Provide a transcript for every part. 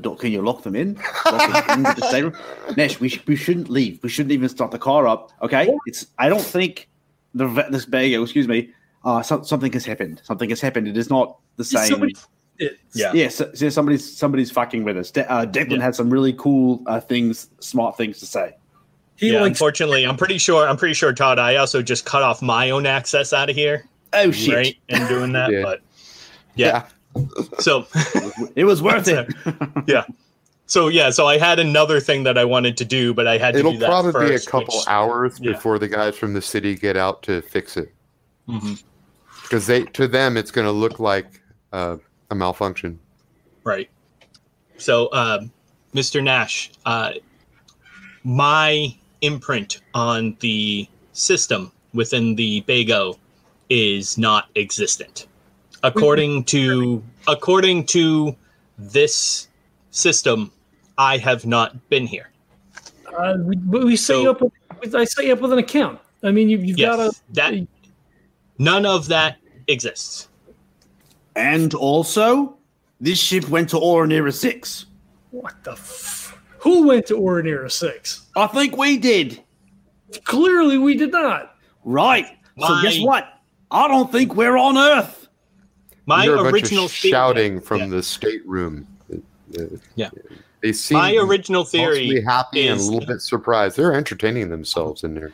door? Can you lock them in? Lock them into the stateroom? Nesh, we, sh- we shouldn't leave. We shouldn't even start the car up. Okay, it's. I don't think the ve- this bagel. Excuse me. Uh, so, something has happened. Something has happened. It is not the same. Somebody- Yeah. yeah, so, so somebody's somebody's fucking with us. De- uh, Declan Yeah. had some really cool uh, things, smart things to say. He yeah, likes unfortunately, I'm pretty sure. I'm pretty sure, Todd. I also just cut off my own access out of here, Oh shit! right? In doing that, Yeah. but yeah. So It was worth it. yeah. So yeah. So I had another thing that I wanted to do, but I had to It'll do that probably be a couple which- hours yeah. before the guys from the city get out to fix it. Mhm. Because they, to them, it's going to look like uh, a malfunction. Right. So, um, Mr. Nash, uh, my imprint on the system within the Bago is not existent. According to according to this system, I have not been here. Uh, we, but we set So- you up. With, I set you up with an account. I mean, you, you've Yes, got to. that none of that exists. And also, this ship went to Oronira Six. What the? F- Who went to Ordinary Six? I think we did. Clearly, we did not. Right. So guess what? I don't think we're on Earth. My You hear a bunch original of theory- shouting from Yeah. the stateroom. Yeah. They seem My original theory mostly happy and a little bit surprised. They're entertaining themselves in there.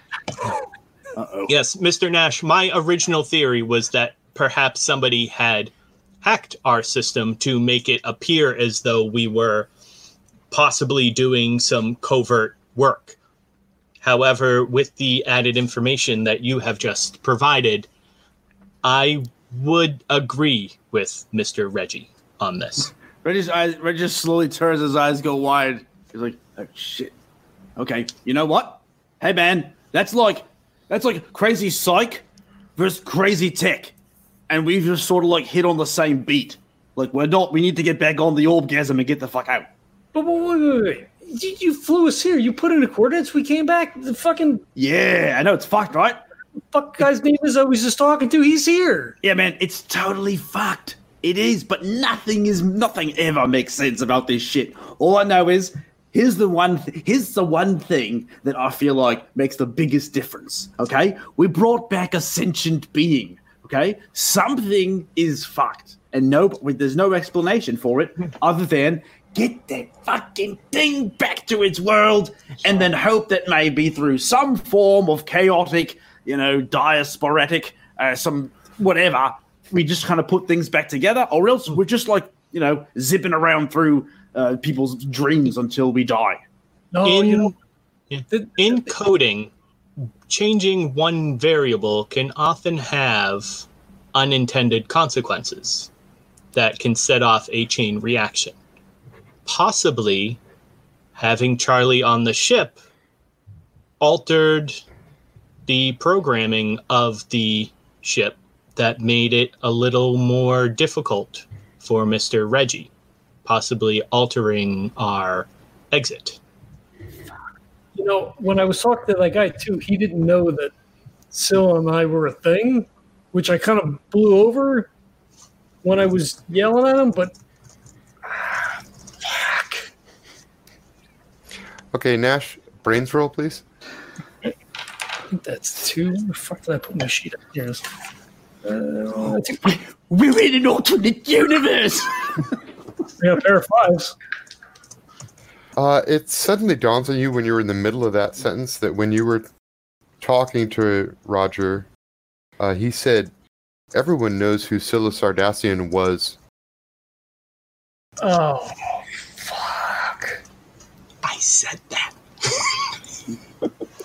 Uh-oh. Yes, Mr. Nash, my original theory was that perhaps somebody had hacked our system to make it appear as though we were possibly doing some covert work. However, with the added information that you have just provided, I would agree with Mr. Reggie on this. Reggie's eyes, Reggie just slowly turns his eyes go wide. He's like, oh shit. Okay, you know what? Hey man, that's like that's like crazy psych versus crazy tech. And we've just sort of like hit on the same beat. Like we're not we need to get back on the orgasm and get the fuck out. But wait, wait, wait, wait. You, you flew us here. You put in the coordinates. We came back. The fucking Yeah, I know it's fucked, right? Fuck guy's name is I was just talking to. He's here. Yeah, man, it's totally fucked. It is, but nothing is nothing ever makes sense about this shit. All I know is here's the one th- here's the one thing that I feel like makes the biggest difference. Okay, we brought back a sentient being. Okay, something is fucked, and no, there's no explanation for it other than get that fucking thing back to its world, and then hope that maybe through some form of chaotic, you know, diasporatic, uh, some whatever, we just kind of put things back together, or else we're just like, you know, zipping around through uh, people's dreams until we die. No, In- you know. Yeah. the- in coding, changing one variable can often have unintended consequences that can set off a chain reaction. Possibly having Charlie on the ship altered the programming of the ship that made it a little more difficult for Mr. Reggie, possibly altering our exit. you know, when I was talking to that guy too, he didn't know that Syl and I were a thing, which I kind of blew over when I was yelling at him. But ah, fuck, Okay, Nash, brains roll, please. I think that's two. Where the fuck did I put my sheet up? Here it is. Uh, I think We're in an alternate universe. we got a pair of fives. Uh, it suddenly dawns on you when you were in the middle of that sentence that when you were talking to Roger, uh, he said, "Everyone knows who Scylla Sardassian was." Oh, fuck. I said that.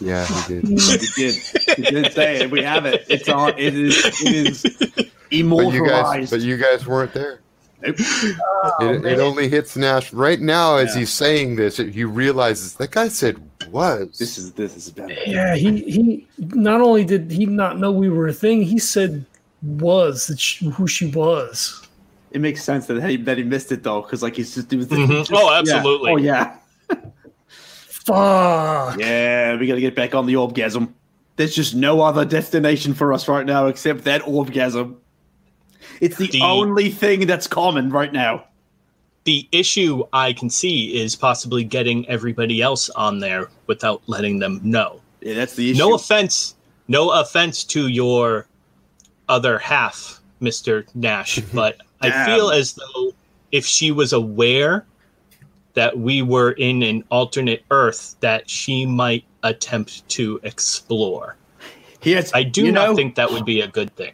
Yeah, he did. he did. He did say it. We have it. It's on. It is. It is but you guys, immortalized. but you guys weren't there. Nope. it, it only hits Nash right now as he's saying this. He realizes that guy said was. This is this is better. Yeah, he he. Not only did he not know we were a thing, he said was that she, who she was. It makes sense that he that he missed it though, because like he's just doing. Mhm. Oh, absolutely. Oh yeah. Fuck. Yeah, we gotta get back on the orgasm. There's just no other destination for us right now except that orgasm. It's the, The- only thing that's common right now. the issue I can see is possibly getting everybody else on there without letting them know. Yeah, that's the issue. No offense, no offense to your other half, Mister Nash, but I feel as though if she was aware that we were in an alternate Earth, that she might attempt to explore. Here's, I do not know, think that would be a good thing.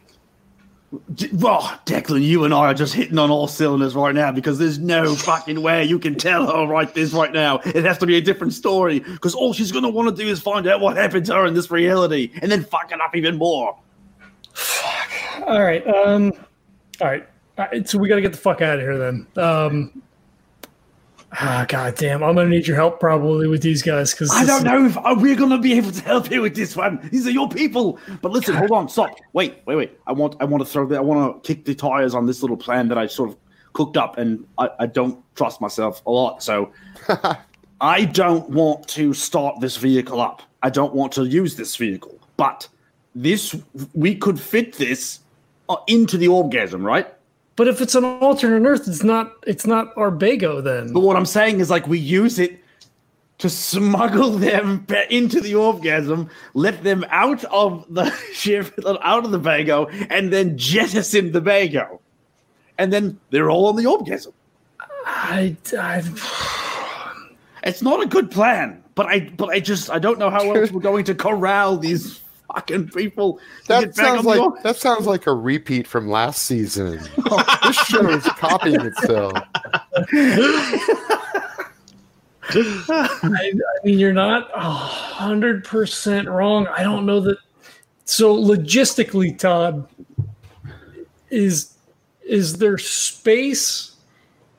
Well, Declan, you and I are just hitting on all cylinders right now because there's no fucking way you can tell her right this right now. It has to be a different story because all she's gonna want to do is find out what happened to her in this reality and then fuck it up even more. Fuck. All right. Um. All right. All right. So we got to get the fuck out of here then. Um. Ah, god damn! I'm gonna need your help probably with these guys because I don't know if uh, we're gonna be able to help you with this one. These are your people. But listen, hold on, stop. Wait, wait, wait. I want, I want to throw the, I want to kick the tires on this little plan that I sort of cooked up, and I, I don't trust myself a lot. So I don't want to start this vehicle up. I don't want to use this vehicle. But this, we could fit this uh, into the orgasm, right? But if it's an alternate Earth, it's not. It's not Arbago then. But what I'm saying is, like, we use it to smuggle them into the orgasm, let them out of the ship, out of the Bago, and then jettison the Bago. And then they're all on the orgasm. I, I, It's not a good plan, but I, but I just, I don't know how else we're going to corral these fucking people. That sounds on the like or- that sounds like a repeat from last season. Oh, this show is copying itself. I, I mean, you're not a hundred percent wrong. I don't know that. So logistically, Todd, is is there space?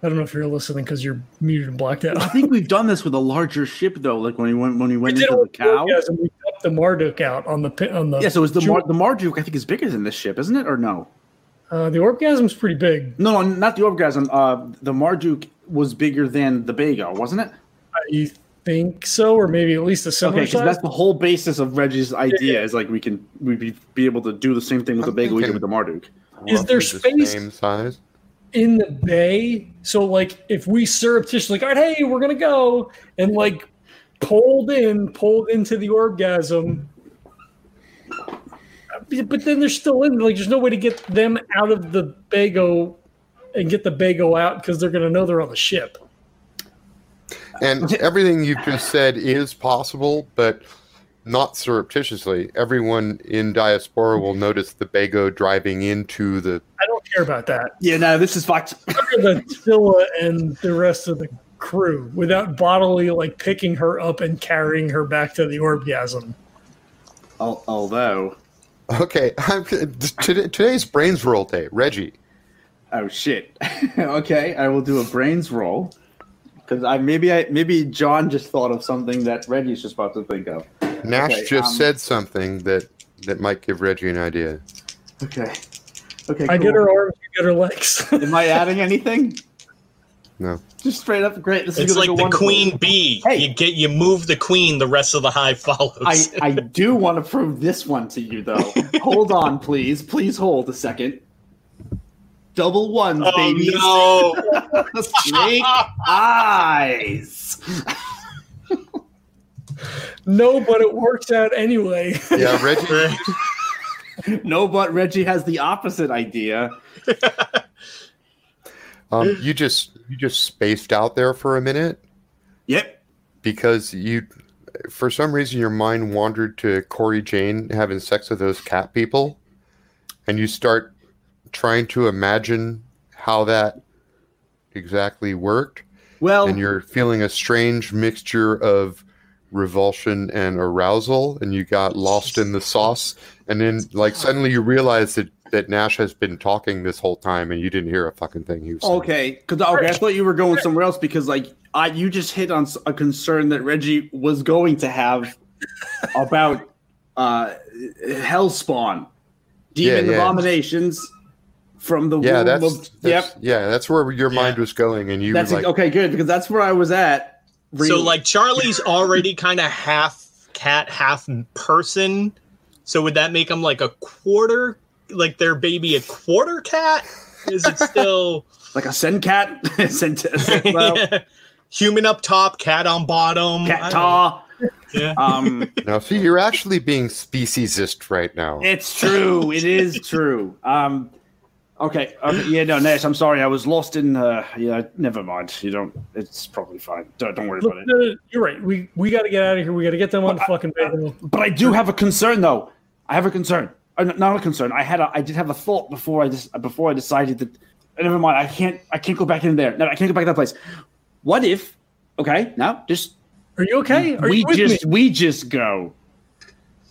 I don't know if you're listening because you're muted and blacked out. I think we've done this with a larger ship, though. Like when we went when we We went did it into the cow. We got the Marduk out on the pi- on the. Yeah, so is the Ju- Mar- the Marduk? I think is bigger than this ship, isn't it, or no? uh, the orgasm's pretty big. No, no, not the orgasm. Uh, the Marduk was bigger than the Bago, wasn't it? I think so, or maybe at least a similar Okay, because size. that's the whole basis of Reggie's idea is like we can we be, be able to do the same thing with the I'm Bago we did with the Marduk. Is there Roughly the space? Same size. in the bay. So like if we surreptitiously like, all right, hey, we're gonna go and like pulled in, pulled into the orgasm. But then they're still in. Like, there's no way to get them out of the bago and get the bago out because they're gonna know they're on the ship. And everything you've just said is possible, but not surreptitiously. Everyone in diaspora will notice the Bago driving into the. I don't care about that. Yeah, no, this is fucked. the Scylla and the rest of the crew without bodily like picking her up and carrying her back to the orgasm. Al- Although, Okay, I'm, today, today's brains roll day. Reggie, oh shit. okay, I will do a brains roll because I maybe I maybe John just thought of something that Reggie's just about to think of. Nash Okay, just um, said something that that might give Reggie an idea. Okay. Okay. I cool. get her arms, you get her legs. Am I adding anything? No. Just straight up great. This It's gonna like go the queen bee. Hey. You get you move the queen, the rest of the hive follows. I, I do want to prove this one to you, though. hold on, please. Please hold a second. Double ones, oh babies. no! Snake eyes. no, but it works out anyway. Yeah, Reggie. No, but Reggie has the opposite idea. Um, you just you just spaced out there for a minute? Yep. because you, for some reason, your mind wandered to Corey Jane having sex with those cat people, and you start trying to imagine how that exactly worked, Well, and you're feeling a strange mixture of revulsion and arousal, and you got lost in the sauce, and then like suddenly you realize that that Nash has been talking this whole time, and you didn't hear a fucking thing he was saying. okay. Because okay, I thought you were going somewhere else because, like, I you just hit on a concern that Reggie was going to have about uh, Hellspawn, demon Yeah, yeah. abominations from the Yeah, womb that's, of. that's Yep. yeah, that's where your mind Yeah. was going, and you That's like, okay. Good because that's where I was at. So like Charlie's already kind of half cat, half person. So would that make him like a quarter, like their baby a quarter cat? Is it still like a send cat, send, send well, Yeah. human up top, cat on bottom? I cat don't tar. know. Yeah. Um, Now, see, you're actually being speciesist right now. it's true. It is true. Um, okay. okay. Yeah. No, Nash. I'm sorry. I was lost in. Uh, yeah. Never mind. You don't. It's probably fine. Don't, don't worry Look, about it. no, no, you're right. We we got to get out of here. We got to get them on the fucking bagel. But I do have a concern, though. I have a concern. N- not a concern. I had. A, I did have a thought before I just before I decided that. uh, Never mind. I can't. I can't go back in there. No, I can't go back to that place. What if? Okay. Now, just Are you okay? Are we you just me? we just go.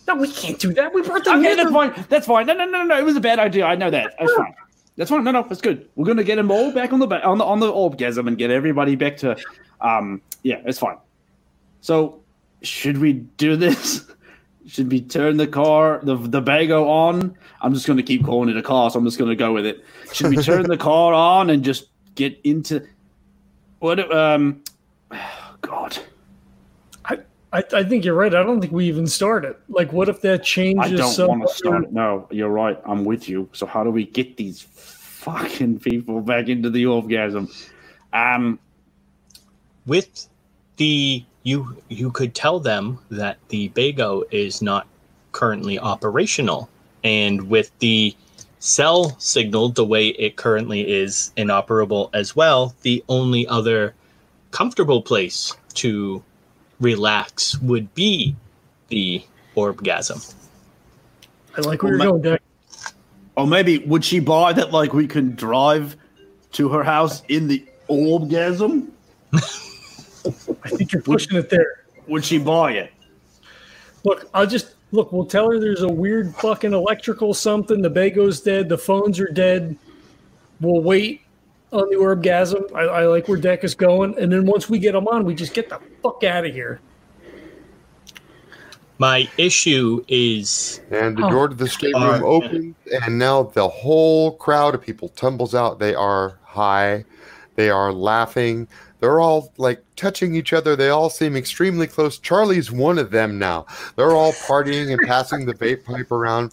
No, we can't do that. We brought them Okay, that's fine. That's fine. No, no, no, no. It was a bad idea. I know that. That's fine. That's fine. No, no, that's good. We're gonna get them all back on the ba- on the on the orgasm and get everybody back to. Um. Yeah, it's fine. So, should we do this? Should we turn the car, the the bago on? I'm just gonna keep calling it a car, so I'm just gonna go with it. Should we turn the car on and just get into what? Um. God. I, I, I think you're right. I don't think we even started. Like, what if that changes? I don't some want to start. No, you're right. I'm with you. So how do we get these fucking people back into the orgasm? Um, with the you you could tell them that the Bago is not currently operational, and with the cell signal the way it currently is inoperable as well, the only other comfortable place to relax would be the orgasm. I like where Well, you're ma- going, Deck. or maybe would she buy that? Like we can drive to her house in the orgasm? I think you're pushing it there. Would she buy it? Look, I'll just look. We'll tell her there's a weird fucking electrical something. The bago's dead. The phones are dead. We'll wait on the orgasm. I, I like where Deck is going, and then once we get them on, we just get the fuck out of here. My issue is And the Oh. door to the stateroom Uh, opens, and now the whole crowd of people tumbles out. They are high, they are laughing, they're all like touching each other. They all seem extremely close. Charlie's one of them now. They're all partying and passing the vape pipe around.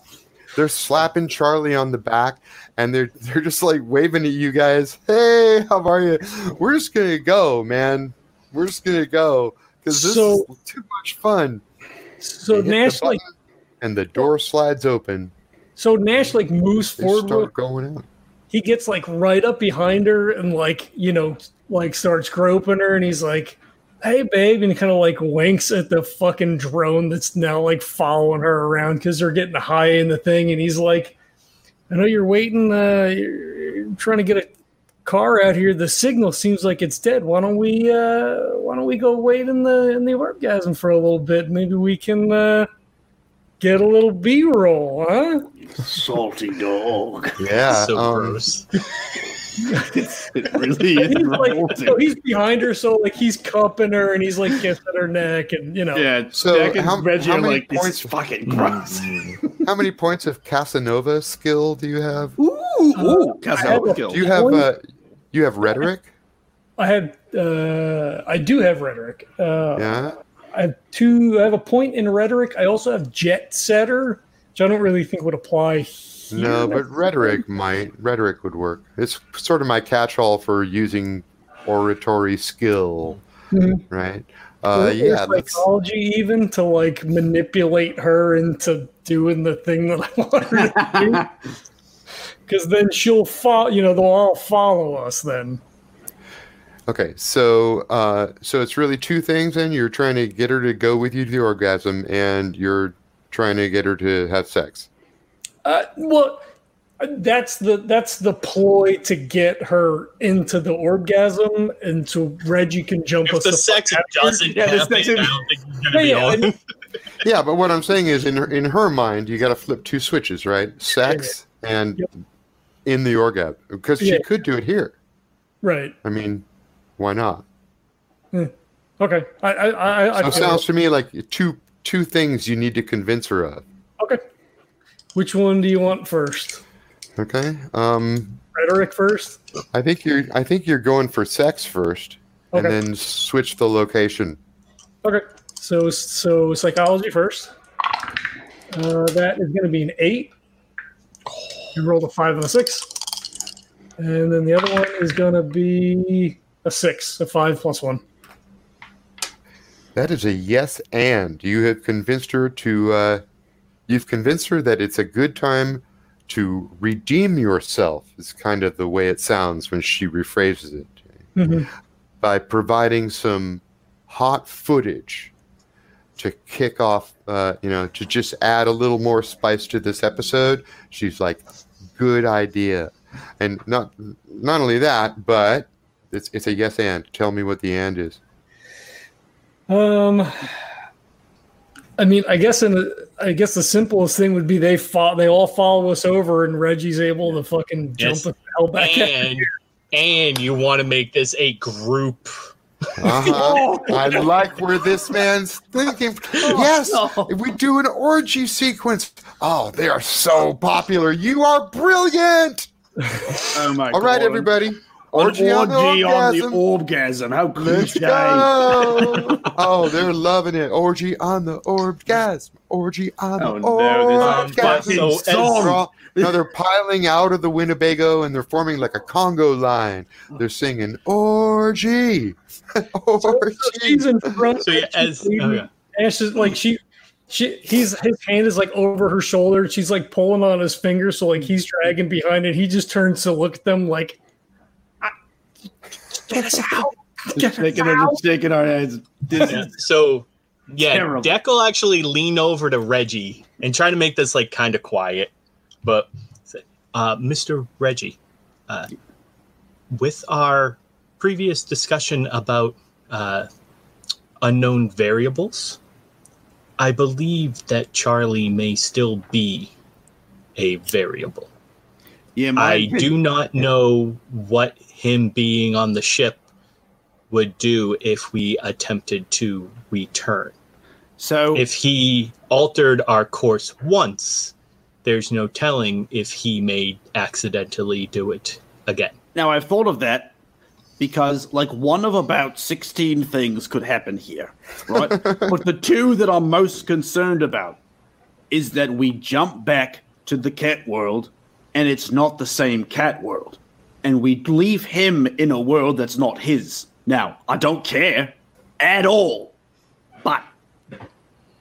They're slapping Charlie on the back, and they're they're just like waving at you guys. Hey, how are you? We're just gonna go, man. We're just gonna go because this So- is too much fun. So Nash like and the door slides open. so Nash like moves They forward. start going out. He gets like right up behind her and like you know like starts groping her and he's like hey babe and kind of like winks at the fucking drone that's now like following her around because they're getting high in the thing and he's like i know you're waiting uh you're trying to get a car out here. The signal seems like it's dead. Why don't we uh why don't we go wait in the in the orgasm for a little bit? Maybe we can uh get a little b-roll huh Salty dog. Yeah. so um, gross. it really is he's like, so he's behind her, so like he's cupping her and he's like kissing her neck, and you know, yeah. So Jack and how- Reggie how are many like this is points- fucking gross. How many points of Casanova skill do you have? Ooh, ooh, Casanova skill. Do you have uh, you have rhetoric? I had, uh, I do have rhetoric. Uh, Yeah. I have two. I have a point in rhetoric. I also have jet setter, which I don't really think would apply. Here. No, but rhetoric might. Rhetoric would work. It's sort of my catch-all for using oratory skill, Mhm. right? Uh, yeah. Psychology even to like manipulate her into doing the thing that I want her to do. Because then she'll follow. You know, they'll all follow us then. Okay. So, uh, so it's really two things. and you're trying to get her to go with you to the orgasm, and you're trying to get her to have sex. Uh, well, that's the that's the ploy to get her into the orgasm, and so Reggie can jump If us the the sex fuck out of here. doesn't Yeah, happen, doesn't- I don't think he's Yeah, gonna be yeah, on. Yeah, but what I'm saying is, in her, in her mind, you got to flip two switches, right? Sex and Yep. in the orgasm, because she could do it here. right. I mean, why not? Okay. I I I, I So it sounds it. to me like two two things you need to convince her of. okay. Which one do you want first? Okay. Um, Rhetoric first. I think you're I think you're going for sex first, and then switch the location. Okay. So so psychology first. Uh, that is going to be an eight. You rolled a five and a six. And then the other one is going to be a six, a five plus one. That is a yes, and you have convinced her to. Uh, you've convinced her that it's a good time to redeem yourself. Is kind of the way it sounds when she rephrases it Mhm. by providing some hot footage to kick off. Uh, you know, to just add a little more spice to this episode. She's like, good idea, and not not only that, but it's it's a yes and. Tell me what the and is. Um, I mean, I guess in the, I guess the simplest thing would be they fought, they all follow us over, and Reggie's able to fucking jump the hell back. And and you want to make this a group. Uh-huh. I like where this man's thinking. Yes, no. if we do an orgy sequence. Oh, they are so popular. You are brilliant. Oh my All right, God. everybody. An Orgy, on the on the orgasm. orgasm. How Let's cliche. oh, they're loving it. Orgy on the orgasm. Orgy on the Oh, no, this Um, orgasm. so as- They're all- no, they're piling out of the Winnebago and they're forming like a conga line. They're singing orgy, orgy. She's in front. So yeah, as she's oh, yeah. and it's just like she, she, he's his hand is like over her shoulder. She's like pulling on his finger, so like he's dragging behind it. He just turns to look at them like, "I- "Get us out!" Just shaking, her- just shaking our heads. Yeah. So yeah, Terrible. Deck will actually lean over to Reggie and try to make this like kind of quiet, but uh, Mr. Reggie, uh, with our previous discussion about uh, unknown variables, I believe that Charlie may still be a variable. yeah, I opinion- do not know what him being on the ship would do if we attempted to return. So If he altered our course once, there's no telling if he may accidentally do it again. now I've thought of that because like one of about 16 things could happen here, right? but the two that I'm most concerned about is that we jump back to the cat world and it's not the same cat world. And we leave him in a world that's not his. Now, I don't care at all. But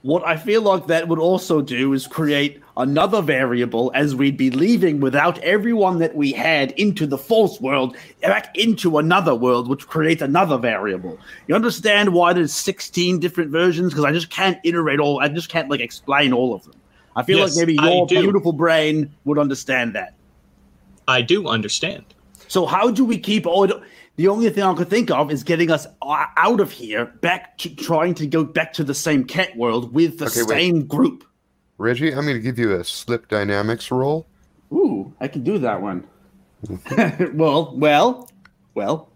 what I feel like that would also do is create another variable as we'd be leaving without everyone that we had into the false world back into another world, which creates another variable. You understand why there's 16 different versions? Because I just can't iterate all, I just can't like explain all of them. I feel Yes, like maybe your beautiful brain would understand that. I do understand. So how do we keep all? The only thing I could think of is getting us out of here, back to trying to go back to the same cat world with the Okay, wait. same group. Reggie, I'm going to give you a slip dynamics roll. Ooh, I can do that one. Mm-hmm. well, well, well.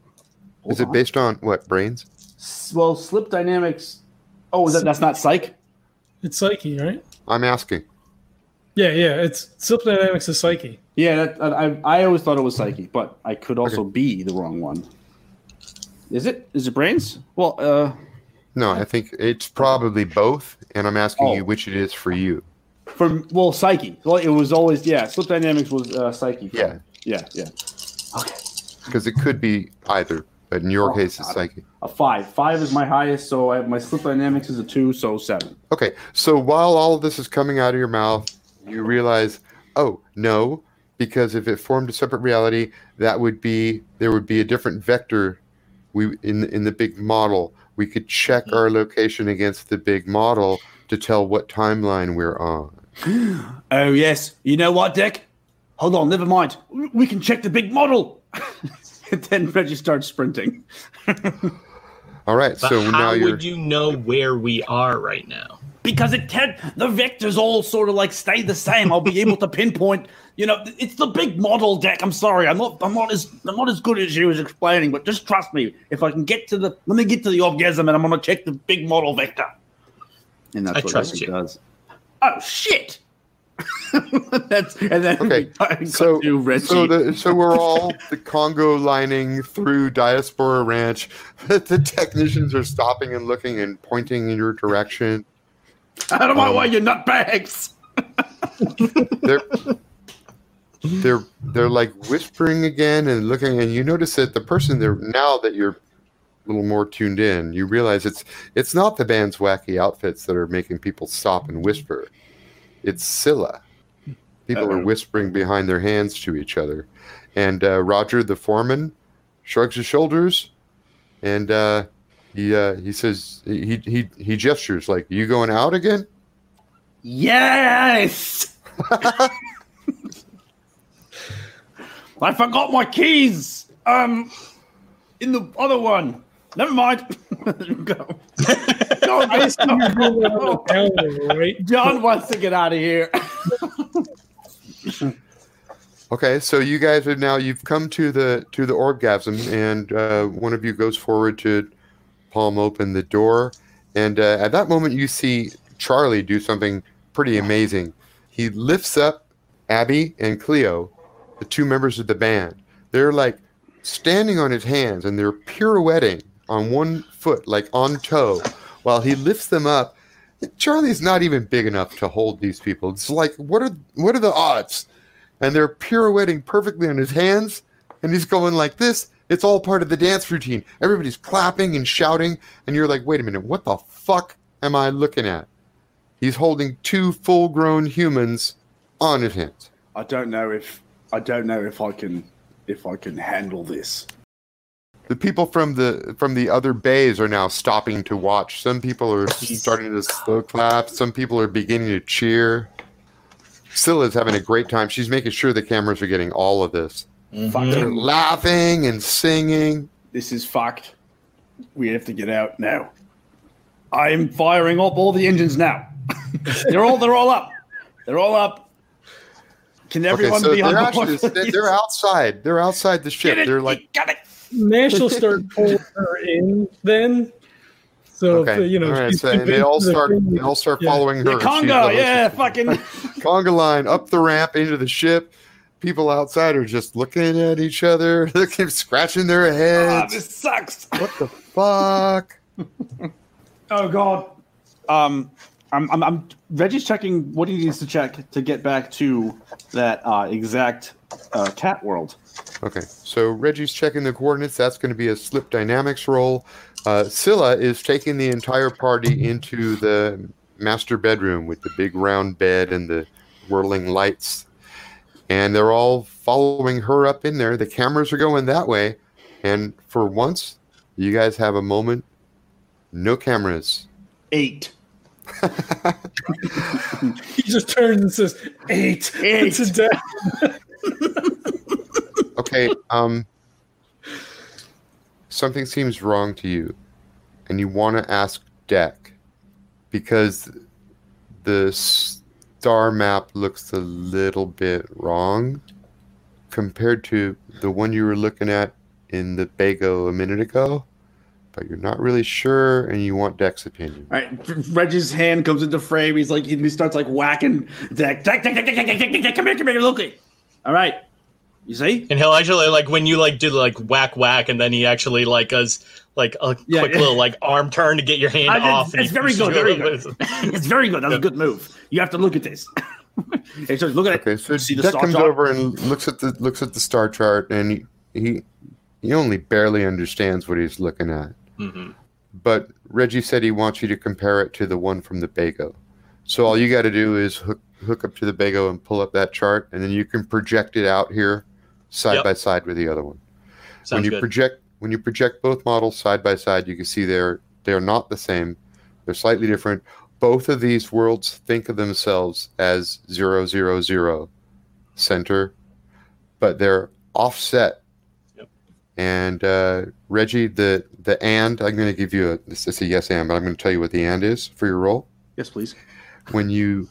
Is it on. based on what brains? S- Well, slip dynamics. Oh, that, that's not psych. It's Psyche, right? I'm asking. Yeah, yeah. It's Slip Dynamics is Psyche. Yeah, that, I, I always thought it was psyche, but I could also be the wrong one. Is it? Is it brains? Well, uh, No, I think it's probably both, and I'm asking Oh. you which it is for you. from well, psyche. Well, it was always yeah. Slip dynamics was uh, psyche. Yeah. me. yeah, yeah. Okay. Because it could be either, but in your Oh, case, it's God. psychic. A five. Five is my highest, so I, my slip dynamics is a two, so seven. Okay, so while all of this is coming out of your mouth, you realize, oh no, because if it formed a separate reality, that would be there would be a different vector. We in in the big model, we could check our location against the big model to tell what timeline we're on. Oh yes. You know what, Dick? Hold on. Never mind. We can check the big model. then Reggie starts sprinting. All right, But so how now you're would you know where we are right now? Because it can't. The vectors all sort of like stay the same. I'll be able to pinpoint. You know, it's the big model deck. I'm sorry. I'm not. I'm not as. I'm not as good as you as explaining. But just trust me. If I can get to the. Let me get to the orgasm, and I'm gonna check the big model vector. And that's I what trust you. does. Oh shit. that's and then Okay, so to so the so we're all the conga lining through Diaspora Ranch. the technicians are stopping and looking and pointing in your direction. Out of my um, way, you nutbags. They're they're they're like whispering again and looking, and you notice that the person there now that you're a little more tuned in, you realize it's it's not the band's wacky outfits that are making people stop and whisper. It's Scylla. People are Uh-oh. whispering behind their hands to each other, and uh, Roger, the foreman, shrugs his shoulders, and uh, he uh, he says he he he gestures like, "You going out again?" Yes! I forgot my keys. Um, in the other one. Never mind. Go. Go, I assume you're doing that on the calendar, right? John wants to get out of here. Okay, so you guys are now you've come to the to the orgasm, and uh, one of you goes forward to palm open the door, and uh, at that moment you see Charlie do something pretty amazing. He lifts up Abby and Cleo, the two members of the band. They're like standing on his hands, and they're pirouetting on one foot, like on toe, while he lifts them up. Charlie's not even big enough to hold these people. It's like what are what are the odds? and they're pirouetting perfectly on his hands, and he's going like this. It's all part of the dance routine. Everybody's clapping and shouting, and you're like, wait a minute, what the fuck am I looking at? He's holding two full grown humans on his hands. I don't know if I don't know if I can if I can handle this. The people from the from the other bays are now stopping to watch. Some people are starting to slow clap. Some people are beginning to cheer. Scylla's having a great time. She's making sure the cameras are getting all of this. Mm-hmm. They're laughing and singing. this is fucked. We have to get out now. I am firing up all the engines now. they're all they're all up. They're all up. Can everyone okay, so be on they're board? actually they're, they're outside. They're outside the ship. Get it, They're like got it. Nash will start pulling her in then. So if, okay, you know, all right. So they all of the start they all start yeah. following her. Yeah, the conga, yeah, fucking. conga line up the ramp into the ship. People outside are just looking at each other, looking, scratching their Ah, heads. this sucks. what the fuck? Oh god. Um, I'm, I'm, I'm Reggie's checking what he needs to check to get back to that uh, exact uh, cat world. Okay, so Reggie's checking the coordinates. That's going to be a slip dynamics roll. Uh, Scylla is taking the entire party into the master bedroom with the big round bed and the whirling lights. And they're all following her up in there. The cameras are going that way. And for once, you guys have a moment. No cameras. Eight. He just turns and says, eight. Eight. It's a death. Okay, um something seems wrong to you and you want to ask Deck because the star map looks a little bit wrong compared to the one you were looking at in the Bago a minute ago, but you're not really sure and you want Deck's opinion. All right, Reggie's hand comes into frame. He's like, he starts like whacking Deck. Deck, Deck, Deck, Deck, Deck, Deck, Deck, Deck, come here, come here, look. All right, you see? And he'll actually like when you like do like whack whack, and then he actually like does like a Yeah, quick yeah. little like arm turn to get your hand I- off. it's, and it's very good, very good. it's very good. That's a good move. You have to look at this. hey, so look at Okay, it. so See the Deck star comes chart? over and looks at the looks at the star chart and he he, he only barely understands what he's looking at. Mhm. but Reggie said he wants you to compare it to the one from the Bago. So all you got to do is hook hook up to the Bago and pull up that chart, and then you can project it out here side Yep. by side with the other one. when you good. project when you project both models side by side, you can see they're they're not the same. They're slightly different. Both of these worlds think of themselves as zero zero zero center, but they're offset. Yep. And uh, Reggie, the the and I'm going to give you a this is a yes and, but I'm going to tell you what the and is for your role Yes, please. when you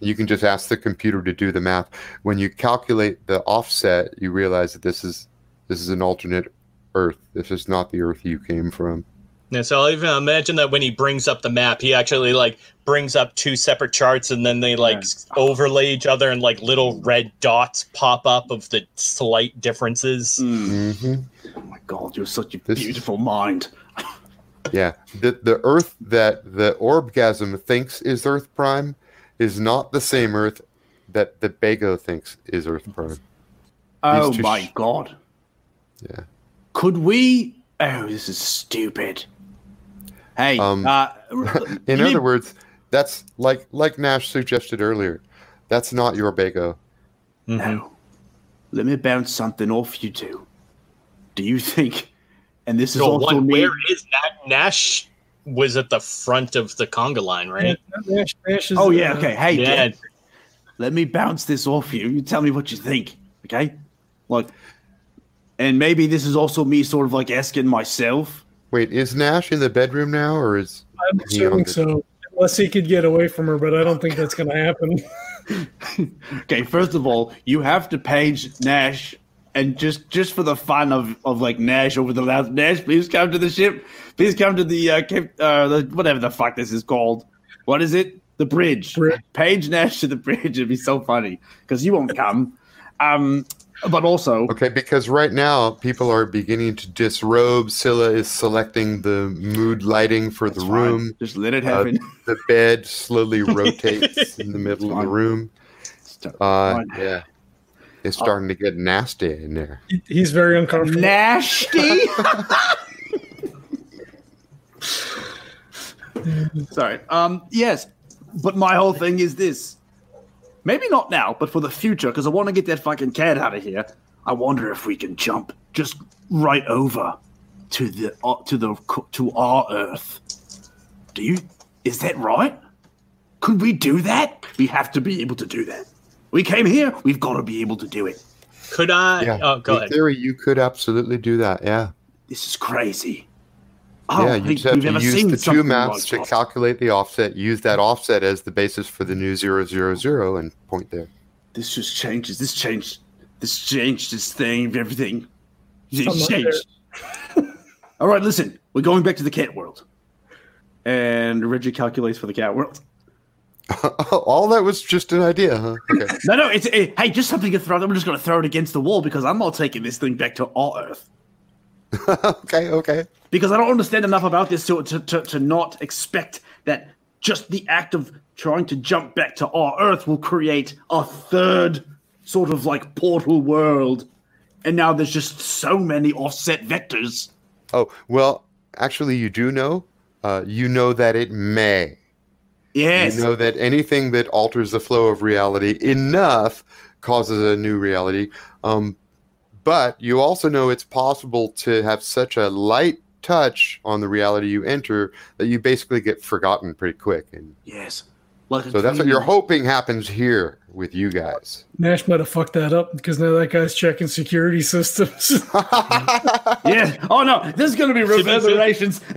you can just ask the computer to do the math when you calculate the offset you realize that this is this is an alternate earth this is not the earth you came from Yeah, so I'll even imagine that when he brings up the map, he actually like brings up two separate charts, and then they like Yeah. overlay each other, and like little red dots pop up of the slight differences. Mm. hmm Oh my god, you're such a This- beautiful mind. yeah the the earth that the orbgasm thinks is earth prime is not the same earth that that Bago thinks is Earth Prime. Oh my sh- god. Yeah. Could we? Oh, this is stupid. Hey, Um, uh, In other need- words, that's like like Nash suggested earlier. That's not your Bago. Mhm. no. Let me bounce something off you two. Do you think? And this is So also what, me. where is that? Nash was at the front of the conga line, right? Nash, Nash is, Oh yeah, uh, okay. Hey, Yeah. Dick, let me bounce this off you. You tell me what you think, okay? Like, and maybe this is also me sort of like asking myself. Wait, is Nash in the bedroom now, or is I'm he on assuming so. Unless he could get away from her, but I don't think that's going to happen. Okay, first of all, you have to page Nash, and just just for the fun of of like Nash over the last Nash, please come to the ship. Please come to the uh, Cape, uh the whatever the fuck this is called. What is it? The bridge. Bridge. Page Nash to the bridge. It'd be so funny because you won't come. Um, but also, okay? Because right now people are beginning to disrobe. Scylla is selecting the mood lighting for the it's fine. room. Just let it Uh, happen. the bed slowly rotates in the middle of the room. Uh, yeah, it's starting to get nasty in there. He's very uncomfortable. Nasty. Sorry. Um. Yes, but my whole thing is this. Maybe not now, but for the future, because I want to get that fucking cat out of here. I wonder if we can jump just right over to the uh, to the to our Earth. Do you? Is that right? Could we do that? We have to be able to do that. We came here. We've got to be able to do it. Could I? Yeah, Oh, go in ahead. theory, you could absolutely do that. Yeah, This is crazy. I yeah. Oh, you think just have to use the two maps to calculate the offset. Use that offset as the basis for the new zero zero zero, and point there. This just changes. This changed. This changed this thing. Everything. It changed. All right, listen. We're going back to the cat world. And Reggie calculates for the cat world. All that was just an idea, huh? Okay. No, no. It's eh, hey, just something to throw. I'm just going to throw it against the wall because I'm not taking this thing back to our Earth okay, okay. because I don't understand enough about this to, to, to, to not expect that just the act of trying to jump back to our Earth will create a third sort of like portal world. And now there's just so many offset vectors. Oh, well, actually, you do know. Uh, you know that it may. Yes. You know that anything that alters the flow of reality enough causes a new reality. Um, but you also know it's possible to have such a light touch on the reality you enter that you basically get forgotten pretty quick. And yes. Like so that's what you're hoping happens here with you guys. Nash might have fucked that up because now that guy's checking security systems. Yeah. Oh no, this is going to be be fair- reverberations.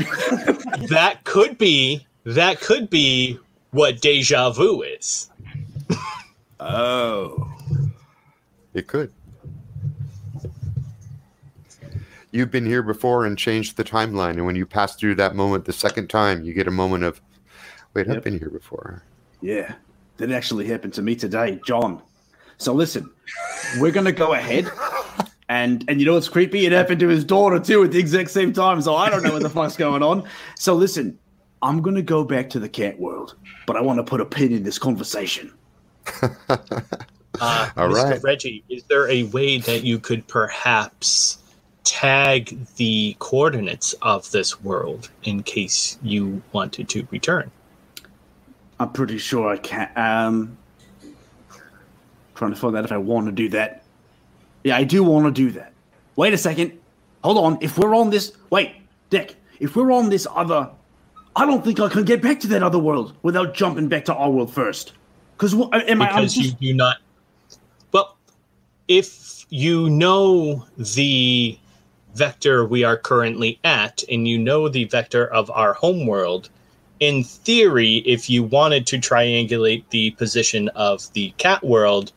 that could be. That could be what deja vu is. oh. It could. You've been here before and changed the timeline, and when you pass through that moment the second time, you get a moment of, wait, I've been here before. Yeah. That actually happened to me today, John. So listen, we're going to go ahead. And and you know what's creepy? It happened to his daughter too at the exact same time. So I don't know what the fuck's going on. So listen, I'm gonna go back to the cat world, but I want to put a pin in this conversation. Uh, All Mr. right. Reggie, is there a way that you could perhaps tag the coordinates of this world in case you wanted to return? I'm pretty sure I can. Um, trying to find out if I want to do that. Yeah, I do want to do that. Wait a second. Hold on. If we're on this, wait, Dick. If we're on this other, I don't think I can get back to that other world without jumping back to our world first. Because am I? Because you do not. Well, if you know the vector we are currently at, and you know the vector of our home world, in theory, if you wanted to triangulate the position of the cat world,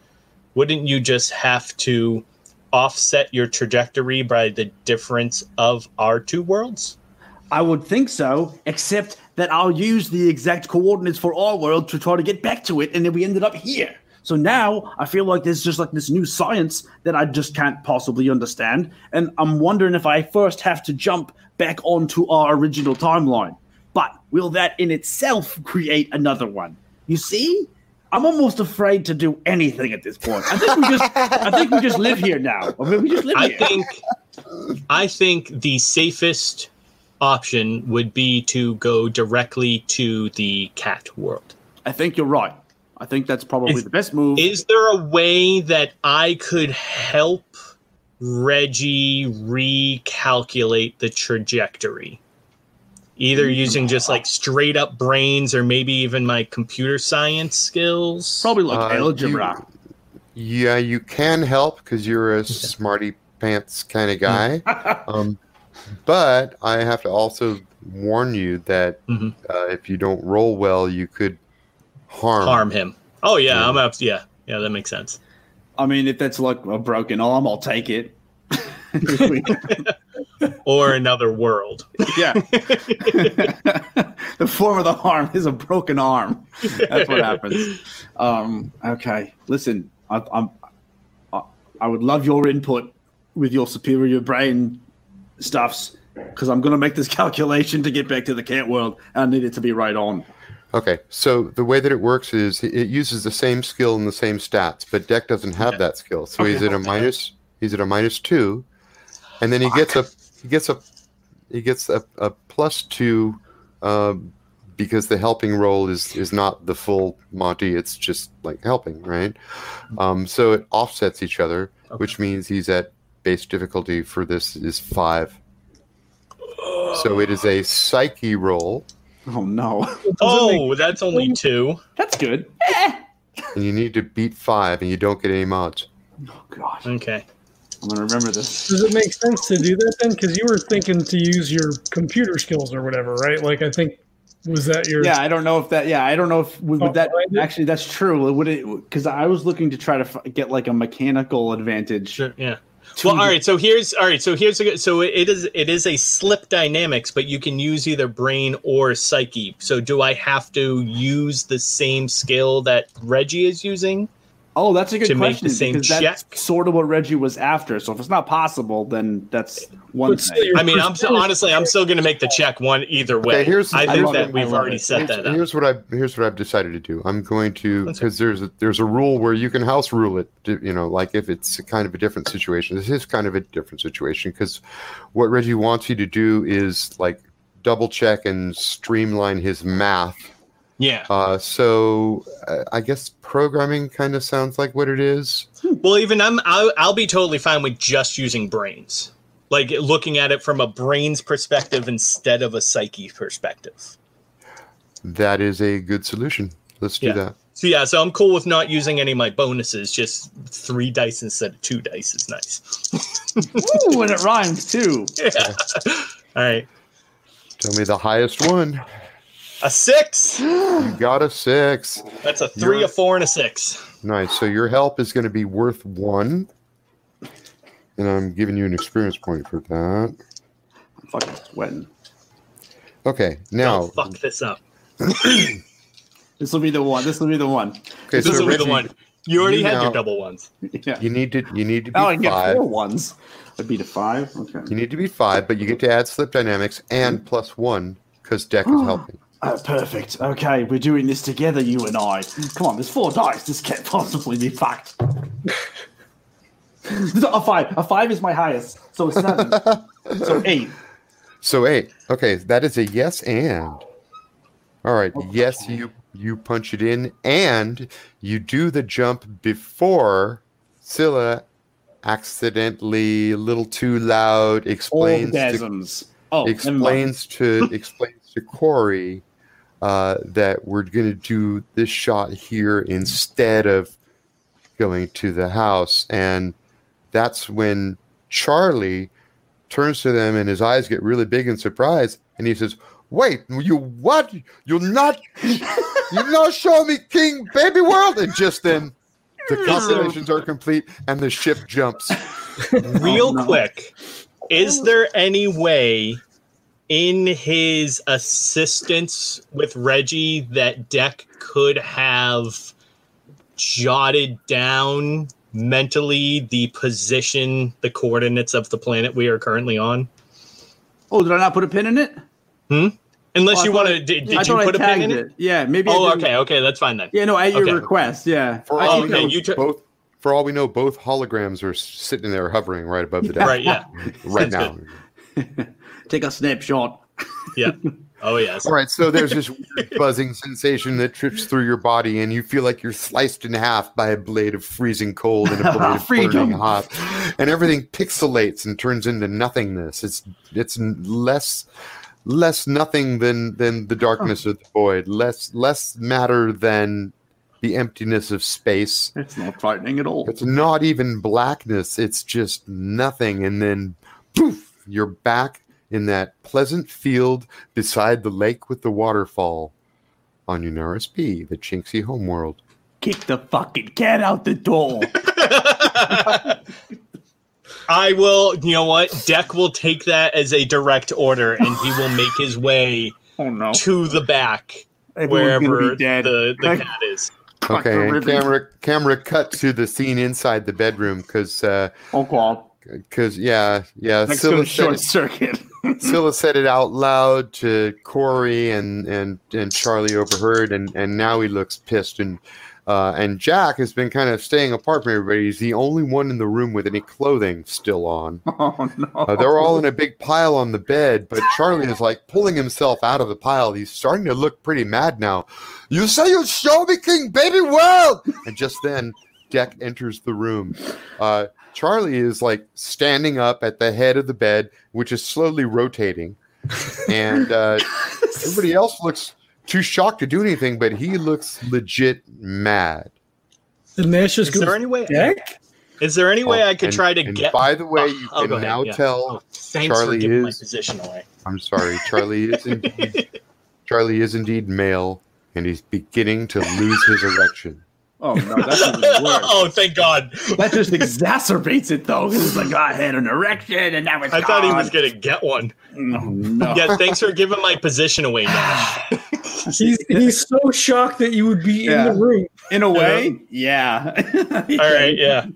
wouldn't you just have to offset your trajectory by the difference of our two worlds? I would think so, except that I'll use the exact coordinates for our world to try to get back to it, and then we ended up here. So now I feel like there's just like this new science that I just can't possibly understand, and I'm wondering if I first have to jump back onto our original timeline. But will that in itself create another one? You see? I'm almost afraid to do anything at this point. I think we just, I think we just live here now. I mean, we just live I here. think I think the safest option would be to go directly to the cat world. I think you're right. I think that's probably Is- the best move. Is there a way that I could help Reggie recalculate the trajectory? Either using just like straight up brains or maybe even my computer science skills. probably like Uh, algebra. Yeah, you can help because you're a smarty pants kind of guy. um, but I have to also warn you that Mhm. uh, if you don't roll well, you could harm. Harm him. Oh yeah, Yeah. I'm up. Yeah, yeah, that makes sense. I mean, if that's like a broken arm, I'll take it. Or another world. yeah. the form of the harm is a broken arm. That's what happens. Um, okay, listen, I, I'm, I, I would love your input with your superior brain stuffs because I'm going to make this calculation to get back to the cat world. and I need it to be right on. Okay, so the way that it works is it- it uses the same skill and the same stats, but Deck doesn't have that skill, so he's at a minus. He's at a minus two, and then he gets a he gets a he gets a, a plus two um, because the helping roll is is not the full Monty. It's just like helping, right? Um, so it offsets each other, which means he's at base difficulty for this is five. So it is a psyche roll. Oh no, Does it make- Oh, that's only two. that's good. Eh. and you need to beat five, and you don't get any mods. Oh god, Okay. I'm going to remember this. Does it make sense to do that then? Because you were thinking to use your computer skills or whatever, right? Like I think was that your Yeah, I don't know if that. Yeah, I don't know if would, would that actually that's true. Would it? Because I was looking to try to f- get like a mechanical advantage. Sure. Yeah. Well, all right. So here's all right. So here's a good. So it is it is a slip dynamics, but you can use either brain or psyche. So do I have to use the same skill that Reggie is using? Oh, that's a good to make question the same because that's check? sort of what Reggie was after. So if it's not possible, then that's one thing. I mean, I'm still, honestly, I'm still going to make the check one either way. Okay, here's- I I think love that it. We've already it. set here's, that up. here's what I here's what I've decided to do. I'm going to because there's a, there's a rule where you can house rule it. to- You know, like if it's kind of a different situation. This is kind of a different situation because what Reggie wants you to do is like double check and streamline his math. Yeah. Uh, so uh, I guess programming kind of sounds like what it is. Well, even I'm, I'll, I'll be totally fine with just using brains, like looking at it from a brains perspective instead of a psyche perspective. That is a good solution. Let's do Yeah. that. So yeah, so I'm cool with not using any of my bonuses. Just three dice instead of two dice is nice. Ooh, and it rhymes too. Yeah. All right, Tell me the highest one. A six. You got a six. That's a three, You're- a four, and a six. Nice. So your help is going to be worth one. And I'm giving you an experience point for that. I'm fucking sweating. Okay. Now Now, Oh, fuck this up. This will be the one. This will be the one. okay, This so will be the one. You already you had now- your double ones. Yeah. You need to you need to be Oh, I can get five. four ones. I'd be to five. Okay. You need to be five, but you get to add slip dynamics and plus one because deck is helping. Oh, perfect. Okay, we're doing this together, you and I. Come on, there's four dice. This can't possibly be fucked. a five. A five is my highest. So a seven. so eight. So eight. Okay, that is a yes and. All right. Yes, you you punch it in and you do the jump before Scylla accidentally a little too loud explains to Orgasms. Oh, explains to explains to Corey uh, that we're going to do this shot here instead of going to the house, and that's when Charlie turns to them and his eyes get really big in surprise, and he says, "Wait, you what? You'll not you not show me King Baby World?" And just then. The constellations are complete and the ship jumps. Real no. quick, is there any way in his assistance with Reggie that Deck could have jotted down mentally the position, the coordinates of the planet we are currently on? Oh, did I not put a pin in it? Hmm. Unless Oh, you want to, did, did you put a pin in it? it. Yeah, maybe. Oh, didn't- okay, okay, that's fine then. Yeah, no, at your Okay. request. Yeah. For all we okay, know, you took- both for all we know, both holograms are sitting there hovering right above the deck. Right, yeah, right Sounds now. Take a snapshot. yeah. Oh yes. All right, so there's this buzzing sensation that trips through your body, and you feel like you're sliced in half by a blade of freezing cold and a blade of burning hot, and everything pixelates and turns into nothingness. It's it's less less nothing than than the darkness of the void, less less matter than the emptiness of space. It's not frightening at all. It's not even blackness. It's just nothing. And then poof, you're back in that pleasant field beside the lake with the waterfall on Unaris B, the Chinksy homeworld. Kick the fucking cat out the door. I will. You know what? Deck will take that as a direct order, and he will make his way oh no. to the back Everyone's wherever dead. the, the cat is. Okay, and camera camera cut to the scene inside the bedroom because uh Oh god. Because yeah yeah Next Scylla short it, circuit. Scylla said it out loud to Corey and and and Charlie overheard and and now he looks pissed and uh, and Jack has been kind of staying apart from everybody. He's the only one in the room with any clothing still on. oh no. Uh, they're all in a big pile on the bed, but Charlie is like pulling himself out of the pile. He's starting to look pretty mad now. You say you'll show me King Baby World! And just then, Deck enters the room. Uh, Charlie is like standing up at the head of the bed, which is slowly rotating. And uh, everybody else looks too shocked to do anything, but he looks legit mad. And Nash just Is there any way? Deck? Is there any way Oh, I could and- try to and get? By the way, you oh, can go now yeah. tell Oh, thanks Charlie for giving my is- position away. I'm sorry, Charlie is indeed Charlie is indeed male, and he's beginning to lose his erection. Oh no, that's even worse. oh, thank God! That just exacerbates it though, it's like oh, I had an erection and now it's I thought he was gonna get one. Oh, no. Yeah, thanks for giving my position away, Nash. He's, he's so shocked that you would be Yeah. in the room. In a way, yeah. All right, yeah.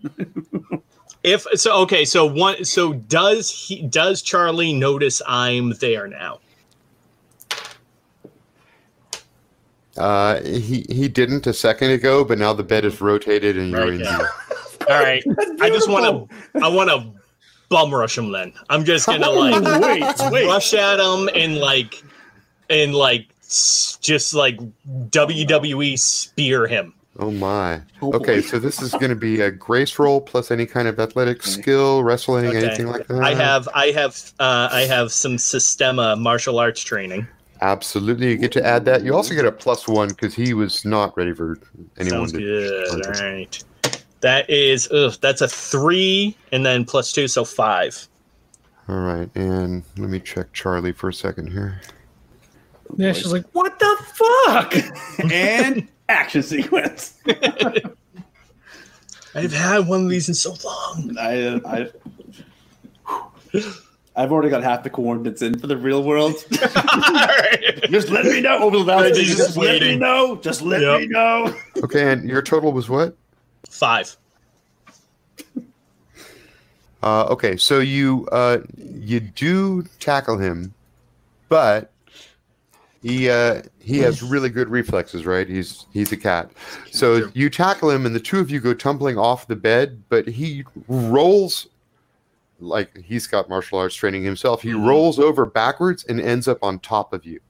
If so, okay. So one. So does he? Does Charlie notice I'm there now? Uh, he he didn't a second ago, but now the bed is rotated and you're Right, in. yeah. All right. I just want to. I want to bum rush him. Then I'm just gonna like wait, wait. rush at him and like and like just like WWE spear him. Oh my. Oh, Okay, so this is going to be a grace roll plus any kind of athletic skill, wrestling, Okay. anything like that. I have I have uh, I have some Systema martial arts training. Absolutely. You get to add that. You also get a plus one because he was not ready for anyone Sounds to. good. All right. That is ugh, that's a three and then plus two, so five. All right, and let me check Charlie for a second here. Yeah, she's like, what the fuck? and action sequence. I've had one of these in so long. I, I, I've already got half the coordinates in for the real world. just let me know over the Right, last Just, just let me know. Just let Yep. me know. Okay, and your total was what? Five. Uh, okay, so you uh, you do tackle him, but he uh, he has really good reflexes, right? He's he's a cat. So you tackle him, and the two of you go tumbling off the bed, but he rolls like he's got martial arts training himself. He rolls over backwards and ends up on top of you.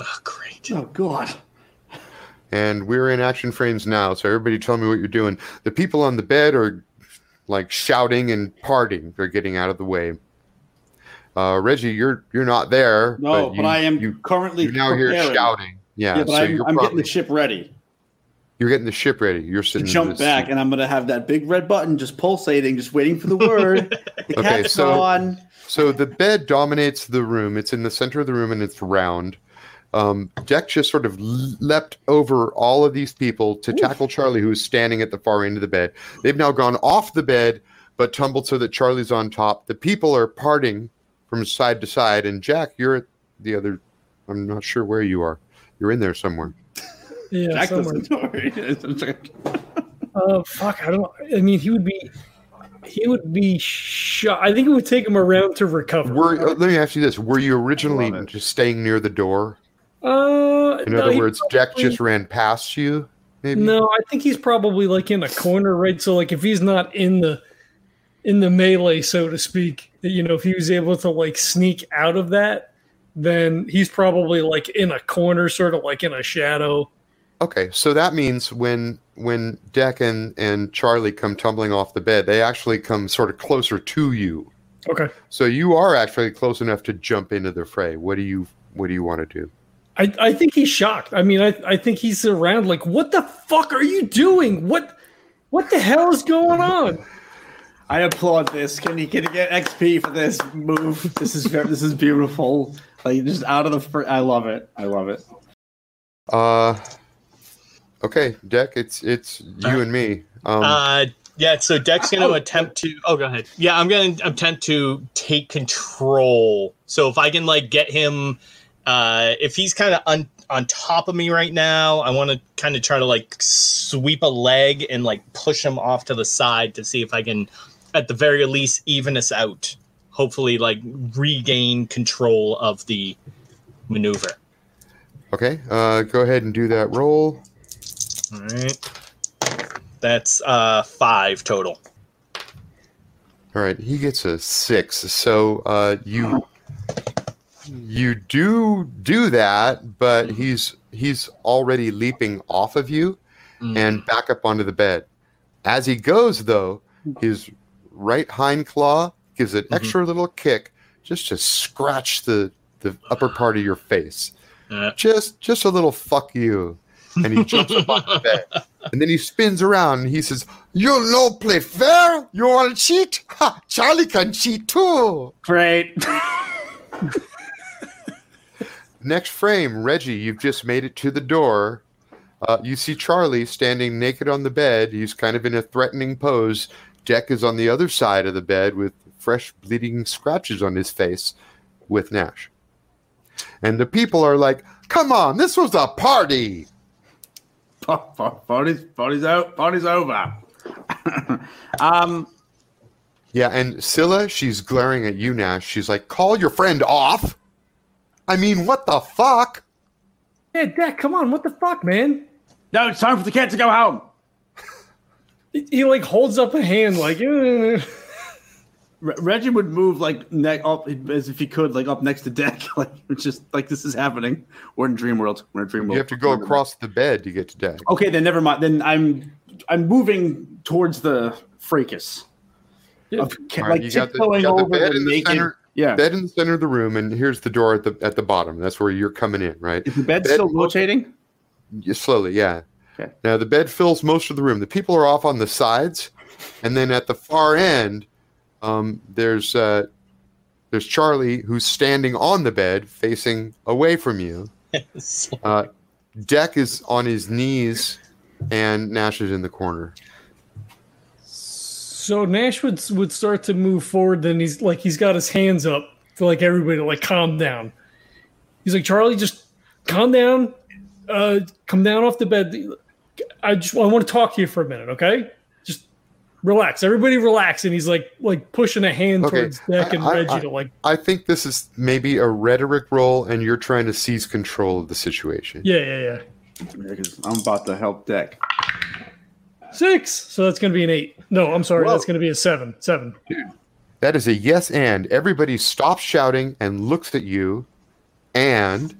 Oh, great. Oh God. And we're in action frames now, so everybody tell me what you're doing. The people on the bed are like shouting and parting. They're getting out of the way. Uh, Reggie, you're you're not there. No, but, you, I am You, currently you're now here preparing. shouting. Yeah, Yeah, but so I'm, you're I'm getting the ship ready you're getting the ship ready. You're sitting in jump back, seat. and I'm gonna have that big red button just pulsating, just waiting for the word. The Okay, cat's so- gone. So the bed dominates the room. It's in the center of the room and it's round. Um, Deck just sort of leapt over all of these people to tackle Charlie, who is standing at the far end of the bed. They've now gone off the bed, but tumbled so that Charlie's on top. The people are parting from side to side, and Jack, you're at the other. I'm not sure where you are. You're in there somewhere. Yeah, Jack somewhere. doesn't know. Uh, fuck, I don't. I mean, he would be. He would be shot. I think it would take him around to recover. Were, uh, let me ask you this: Were you originally just staying near the door? Uh, In no, other words, Deck probably- just ran past you. Maybe. No, I think he's probably like in a corner, right? So like if he's not in the in the melee, so to speak, you know, if he was able to like sneak out of that, then he's probably like in a corner, sort of like in a shadow. Okay, so that means when when Deck and, and Charlie come tumbling off the bed, they actually come sort of closer to you. Okay. So you are actually close enough to jump into the fray. What do you what do you want to do? I, I think he's shocked. I mean, I, I think he's around like, what the fuck are you doing? What what the hell is going on? I applaud this. Can you can you get XP for this move? This is very, this is beautiful. Like just out of the. Fr- I love it. I love it. Uh Okay, Deck, it's it's you and me. Um Uh, yeah, so Deck's going to Oh. attempt to. Oh, go ahead. Yeah, I'm going to attempt to take control. So if I can like get him, uh, if he's kind of on on top of me right now, I want to kind of try to like sweep a leg and like push him off to the side to see if I can, at the very least, even us out. Hopefully, like regain control of the maneuver. okay, uh go ahead and do that roll. All right. That's uh five total. All right, he gets a 6. So uh you you do do that, but he's he's already leaping off of you. Mm. and back up onto the bed. As he goes, though, his right hind claw gives an Mhm. extra little kick just to scratch the, the upper part of your face. Uh, Just just a little fuck you. And he jumps up on the bed. And then he spins around and he says, You no play fair? You want to cheat? Ha! Charlie can cheat too. Great. Next frame, Reggie, you've just made it to the door. Uh, you see Charlie standing naked on the bed. He's kind of in a threatening pose. Deck is on the other side of the bed with fresh bleeding scratches on his face with Nash. And the people are like, Come on, this was a party. Pa- pa- Party's party's out. Party's over. um. Yeah, and Scylla, she's glaring at you, Nash. She's like, Call your friend off. I mean, what the fuck? Yeah, Deck, come on, what the fuck, man? No, it's time for the cat to go home. He, he, like holds up a hand, like. Re- Reggie would move like neck up as if he could, like up next to deck. Like it's just like this is happening. We're in Dream World. We're in Dream World. You have to go across the bed to get to Deck. Okay, then never mind. Then I'm I'm moving towards the fracas. Yeah. Of, ca- All right, like you got the- you got the bed the in the naked. center. Yeah. bed in the center of the room, and here's the door at the at the bottom. That's where you're coming in, right? Is the bed bed- still rotating? Yeah, slowly, yeah. Okay. Now the bed fills most of the room. The people are off on the sides, and then at the far end, um, there's uh, there's Charlie who's standing on the bed, facing away from you. Uh, Deck is on his knees, and Nash is in the corner. So Nash would would start to move forward. Then he's like he's got his hands up for like everybody to like calm down. He's like Charlie, just calm down. Uh, come down off the bed. I just I want to talk to you for a minute, okay? Just relax. Everybody relax. And he's like like pushing a hand Okay, towards Deck and I- I- Reggie I- to like I think this is maybe a rhetoric role, and you're trying to seize control of the situation. yeah yeah yeah Yeah, 'cause I'm about to help deck. six. So that's gonna be an eight. No, I'm sorry. Whoa. That's gonna be a seven. Seven. That is a yes and. Everybody stops shouting and looks at you. And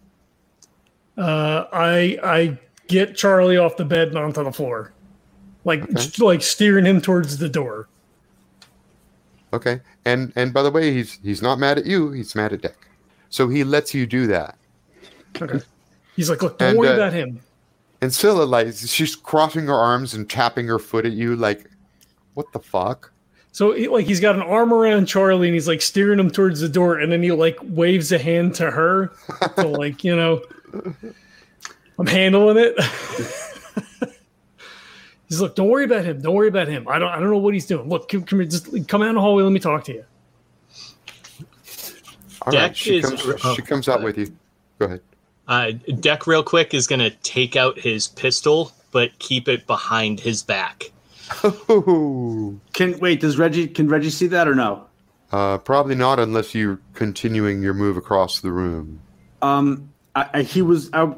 Uh, I I get Charlie off the bed and onto the floor, like like steering him towards the door. okay. And and by the way, he's he's not mad at you, he's mad at Deck. So he lets you do that. Okay. He's like, look, don't And, worry uh, about him. And Scylla like she's crossing her arms and tapping her foot at you like what the fuck? So he, like he's got an arm around Charlie and he's like steering him towards the door, and then he like waves a hand to her to like you know, I'm handling it. he's like, don't worry about him. Don't worry about him. I don't I don't know what he's doing. Look, come, come here, just come out in the hallway. Let me talk to you. All right, Deck she is- comes oh, she comes out with you. Go ahead. Uh, Deck, real quick, is going to take out his pistol, but keep it behind his back. Ooh. Can wait? Does Reggie? Can Reggie see that or no? Uh, probably not unless you're continuing your move across the room. Um, I, I, he was uh,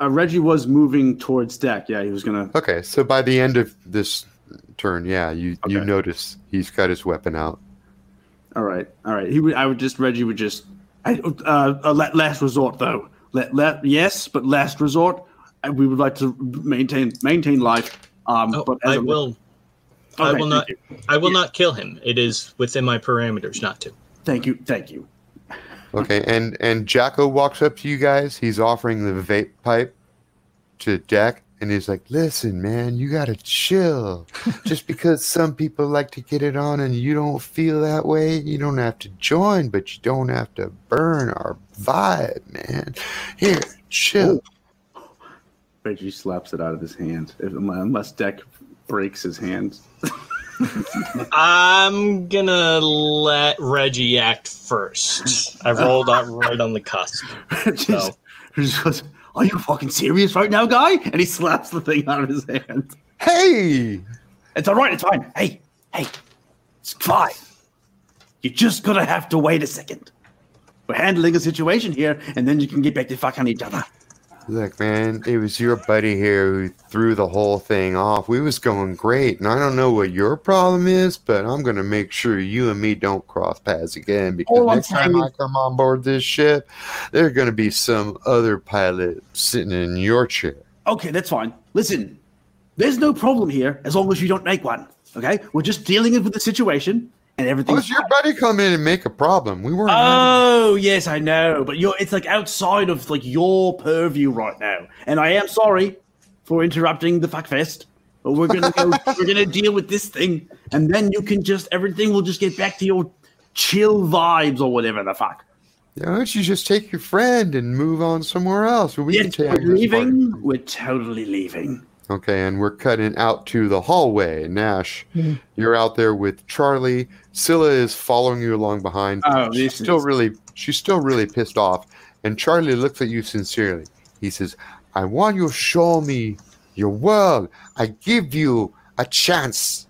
uh, Reggie was moving towards deck. Yeah, he was gonna. Okay, so by the end of this turn, yeah, you you notice he's got his weapon out. All right, all right. He would. I would just. Reggie would just. I, uh, uh, last resort though. Let, let, yes, but last resort. uh, We would like to maintain maintain life. Um, Oh, but as I a- will. I will not. you. I will not kill him. It is within my parameters not to. Thank you. Thank you. Okay, and and Jacko walks up to you guys. He's offering the vape pipe to Jack, and he's like, "Listen, man, you gotta chill. Just because some people like to get it on and you don't feel that way, you don't have to join, but you don't have to burn our vibe, man. Here, chill." Oh. Reggie slaps it out of his hand. Unless Deck breaks his hand. I'm gonna let Reggie act first. I rolled out right on the cusp. just, No. he just goes, Are you fucking serious right now, guy? And he slaps the thing out of his hand. Hey, It's all right. It's fine. Hey, hey, it's fine. You're just gonna have to wait a second. We're handling a situation here, and then you can get back to fucking each other. Look, man, it was your buddy here who threw the whole thing off. We was going great, and I don't know what your problem is, but I'm gonna make sure you and me don't cross paths again because oh, I'm next time I come on board this ship, there's gonna be some other pilot sitting in your chair. Okay, that's fine. Listen, there's no problem here as long as you don't make one. Okay, we're just dealing with the situation, and everything. Why's your buddy come in and make a problem? We weren't. Oh yes, I know, but you're it's like outside of like your purview right now, and I am sorry for interrupting the fuck fest. But we're gonna go, we're gonna deal with this thing, and then you can just everything will just get back to your chill vibes or whatever the fuck. Why don't you just take your friend and move on somewhere else? We Yes, can we're leaving. We're totally leaving. Okay, and we're cutting out to the hallway. Nash, Mm-hmm. you're out there with Charlie. Scylla is following you along behind. Oh, she's this still is- really, she's still really pissed off. And Charlie looks at you sincerely. He says, "I want you to show me your world. I give you a chance,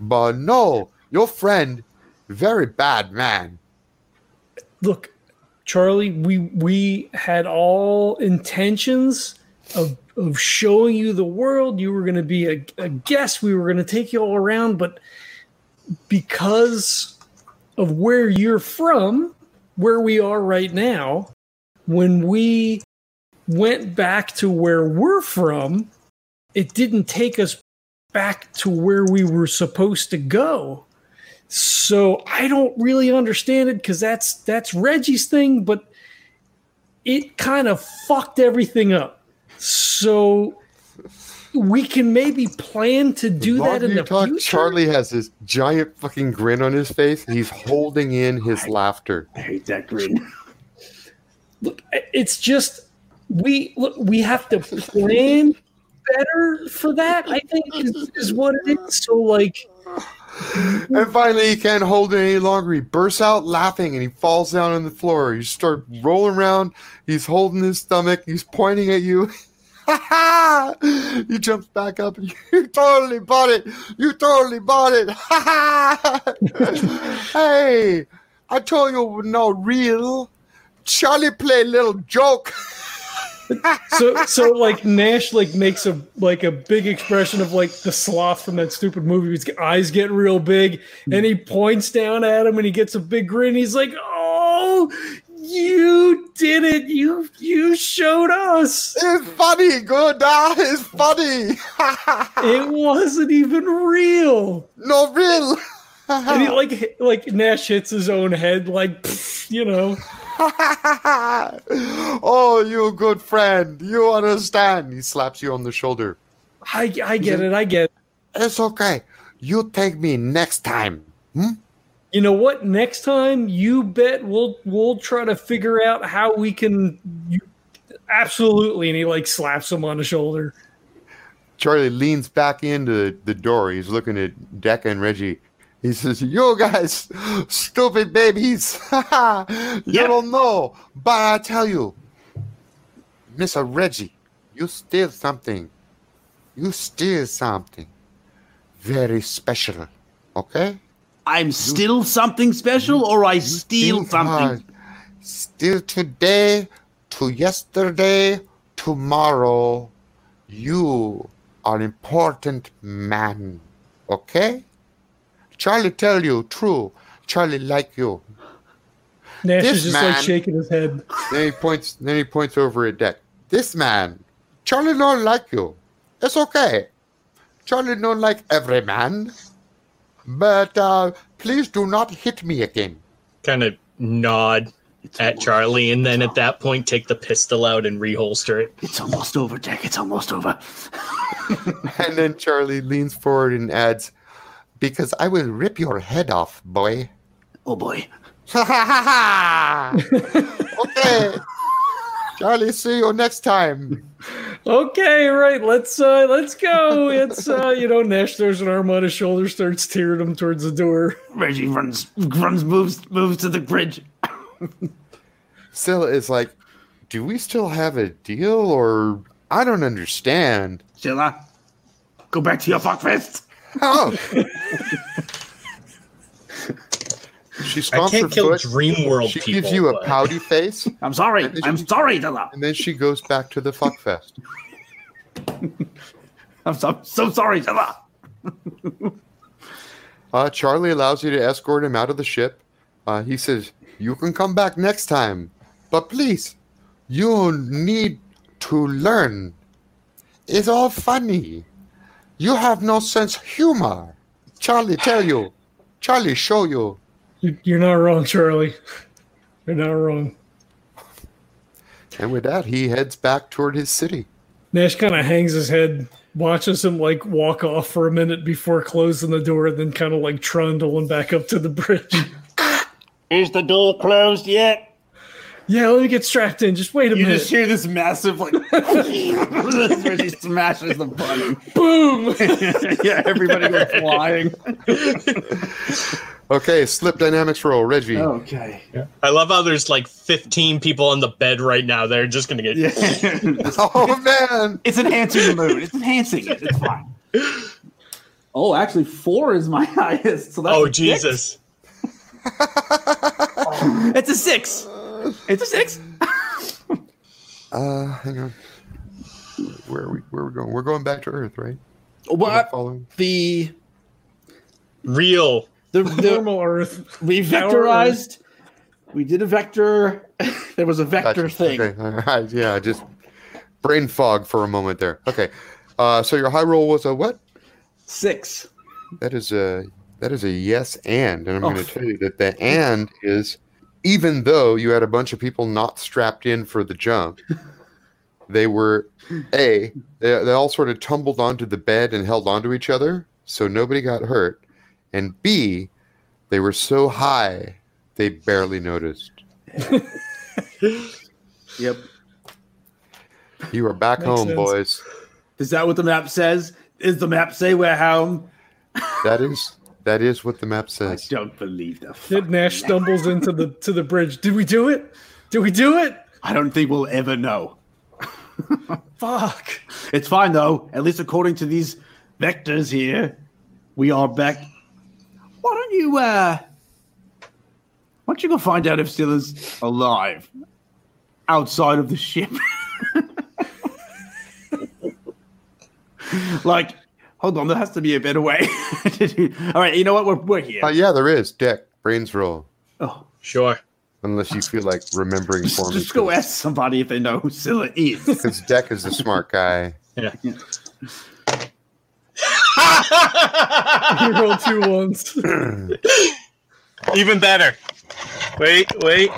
but no, your friend, very bad man. Look, Charlie, we we had all intentions of of showing you the world. You were going to be a, a guest. We were going to take you all around, but because of where you're from, where we are right now, when we went back to where we're from, it didn't take us back to where we were supposed to go. So I don't really understand it because that's that's Reggie's thing, but it kind of fucked everything up. So we can maybe plan to do that in the talk, future. Charlie has this giant fucking grin on his face. He's holding in his laughter. I hate that grin. Look, it's just we look we have to plan better for that. I think is, is what it is. So like And finally, he can't hold it any longer. He bursts out laughing and he falls down on the floor. You start rolling around. He's holding his stomach. He's pointing at you. he jumps back up. and You totally bought it. You totally bought it. hey, I told you not real. Charlie played a little joke. so so like Nash like makes a like a big expression of like the sloth from that stupid movie. His eyes get real big, and he points down at him, and he gets a big grin. He's like, "Oh, you did it! You you showed us. It's funny, good. Ah, it's funny. It wasn't even real." no real. And he like like Nash hits his own head, like you know. oh, you good friend. You understand. He slaps you on the shoulder. I I get it. I get. It. It's okay. You take me next time. You know what? Next time, you bet we'll we'll try to figure out how we can. You, absolutely, and he like slaps him on the shoulder. Charlie leans back into the door. He's looking at Decca and Reggie. He says, You guys, stupid babies. you Yep. don't know. But I tell you, Mr. Reggie, you steal something. You steal something very special. Okay? I'm still something special, or I steal something. hard. Still today, to yesterday, tomorrow, you are an important man. Okay? Charlie tell you true. Charlie like you. Nash This is just like man- shaking his head. Then he points. Then he points over at Deck. This man, Charlie don't like you. It's okay. Charlie don't like every man. But uh, please do not hit me again. Kind of nod It's at Charlie, and then at that point, take the pistol out and reholster it. It's almost over, Jack. It's almost over. And then Charlie leans forward and adds, "Because I will rip your head off, boy." Oh boy. Ha ha ha ha! Okay. Charlie, see you next time. Okay, right. Let's uh let's go. It's uh you know Nash throws an arm on his shoulder, starts tearing him towards the door. Reggie runs, runs, moves, moves to the bridge. Scylla is like, "Do we still have a deal, or I don't understand." Scylla, go back to your fuckfest. Oh. she I stomps her can't kill foot. Dream World She people. gives you a but- pouty face, I'm sorry. I'm she- sorry, Scylla. and then she goes back to the fuckfest. I'm so, so sorry, Scylla. Uh, Charlie allows you to escort him out of the ship. Uh, he says, You can come back next time, but please, you need to learn. It's all funny. You have no sense of humor. Charlie, tell you. Charlie, show you. You- You're not wrong, Charlie. You're not wrong. And with that, he heads back toward his city. Nash kind of hangs his head, watches him like walk off for a minute before closing the door, and then kind of like trundling back up to the bridge. Is the door closed yet? yeah, let me get strapped in. Just wait a You minute. just hear this massive like Reggie smashes the button. Boom! yeah, everybody goes flying. Okay, slip dynamics roll. Reggie. Okay. I love how there's like 15 people on the bed right now. They're just gonna get. Yeah. Oh, man. it's enhancing the mood. It's enhancing it. It's fine. Oh, actually, four is my highest. So that's Oh a six. Jesus! It's a six. It's a six. Uh, hang on. Where are we? Where are we going? We're going back to Earth, right? Am I What following? the Real. The, the Normal Earth. we vectorized? We did a vector. there was a vector Gotcha. thing. Okay. All right. Yeah, just brain fog for a moment there. Okay. Uh, so your high roll was a what? Six. That is a that is a yes and, and I'm Oh. going to tell you that the and is even though you had a bunch of people not strapped in for the jump, they were a they, they all sort of tumbled onto the bed and held onto each other, so nobody got hurt, and b they were so high they barely noticed. Yep. You are back Makes home, sense. boys. Is that what the map says? Is the map say we're home? That is that is what the map says. I don't believe the. Did Nash map. stumbles into the to the bridge. Did we do it? Did we do it? I don't think we'll ever know. Fuck. It's fine though. At least according to these vectors here, we are back. Why don't you uh why don't you go find out if Scylla's alive outside of the ship? like, hold on, there has to be a better way. All right, you know what? We're, we're here. Uh, yeah, there is. Deck brains roll. oh, Sure. Unless you feel like remembering for just, me. just go ask somebody if they know who Scylla is. Because Deck is the smart guy. Yeah. You rolled two ones. Even better. Wait, wait.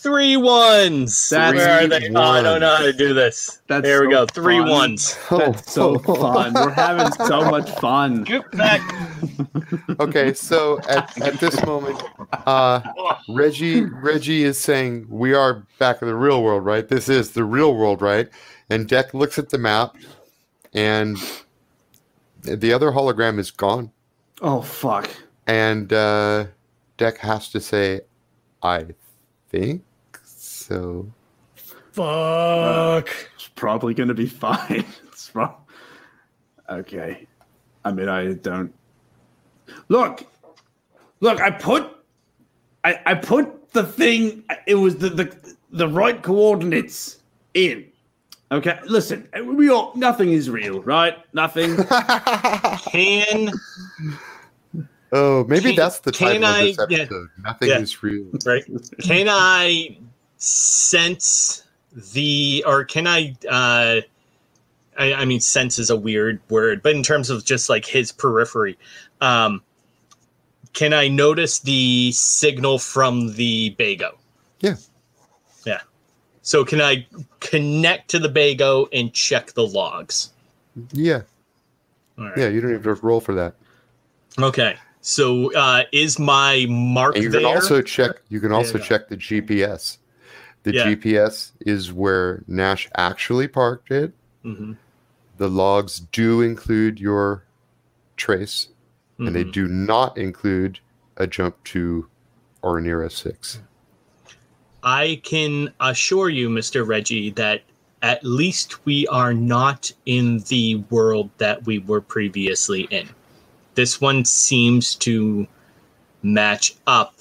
Three ones. That's Where are they? Oh, I don't know how to do this. That's there we so go. Three fun. ones. That's so fun. We're having so much fun. Get back. Okay, so at, at this moment, uh, Reggie Reggie is saying we are back in the real world, right? This is the real world, right? And Deck looks at the map, and the other hologram is gone, Oh fuck. and uh, Deck has to say, "I think so." Fuck. It's probably gonna be fine. It's prob- okay. I mean, I don't. Look, look. I put, I, I put the thing. It was the the the right coordinates in. Okay, listen, we all nothing is real, right? Nothing. Can oh, maybe Can- that's the can title of this I- yeah. episode. Nothing Yeah. is real. right? Can I sense the or can I uh I, I mean sense is a weird word, but in terms of just like his periphery, um can I notice the signal from the Bago? Yeah. Yeah. So can I connect to the Bago and check the logs? Yeah, right. yeah. You don't even have to roll for that. Okay. So uh is my mark And you there? can also check. You can also go. check the GPS. The Yeah. GPS is where Nash actually parked it. Mhm, The logs do include your trace, and they mhm. do not include a jump to Ornira six. I can assure you, Mr. Reggie, that at least we are not in the world that we were previously in. This one seems to match up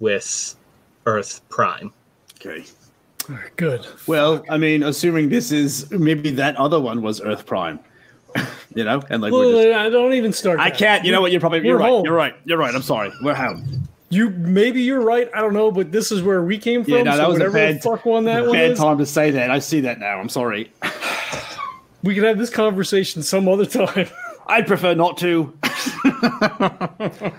with Earth Prime. okay. All right, good. Well, I mean, assuming this is maybe that other one was Earth Prime, you know, and like we're just, Well, I don't even start. I that. can't. You know what? You're probably you're We're right. home. You're right. You're right. I'm sorry. We're home. You maybe you're right. I don't know, but this is where we came from. Yeah, no, so that was a bad, the fuck one that one bad is, time to say that. I see that now. I'm sorry. we can have this conversation some other time. I'd prefer not to.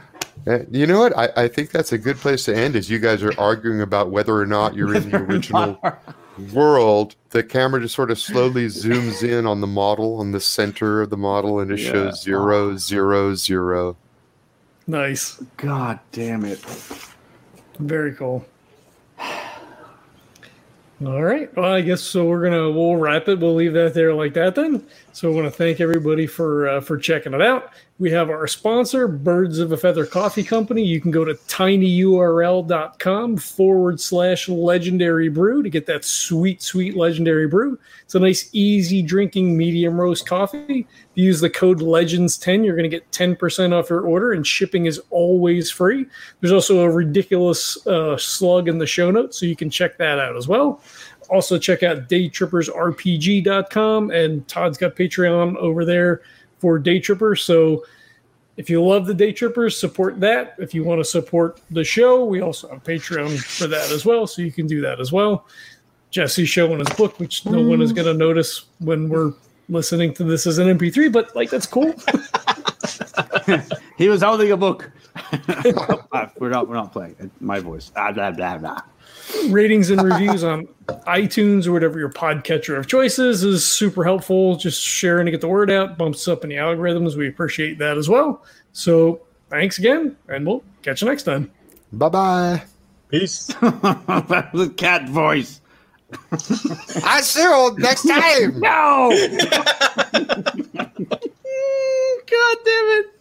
Uh, you know what? I, I think that's a good place to end. Is you guys are arguing about whether or not you're in the original world. The camera just sort of slowly zooms in on the model, on the center of the model, and it Yeah. shows zero, zero, zero. Nice, God damn it. very cool. All right. Well, I guess so. We're gonna we'll wrap it. We'll leave that there like that then. So I want to thank everybody for uh, for checking it out. We have our sponsor, Birds of a Feather Coffee Company. You can go to tinyurl.com forward slash legendary brew to get that sweet, sweet legendary brew. It's a nice, easy drinking medium roast coffee. If you use the code LEGENDS10, you're going to get 10% off your order, and shipping is always free. There's also a ridiculous uh, slug in the show notes, so you can check that out as well. Also, check out daytrippersrpg.com, and Todd's got Patreon over there for Day Trippers. So if you love the Day Trippers, support that. If you want to support the show, we also have Patreon for that as well. So you can do that as well. Jesse's showing his book, which no one is going to notice when we're listening to this as an MP3, but like that's cool. He was holding a book. We're not. We're not playing. My voice. Ah, blah blah blah. Ratings and reviews on iTunes or whatever your podcatcher of choice is is super helpful. Just sharing to get the word out, bumps up in the algorithms. We appreciate that as well. So thanks again, and we'll catch you next time. Bye bye. Peace. that was a cat voice. I see you next time. No. God damn it.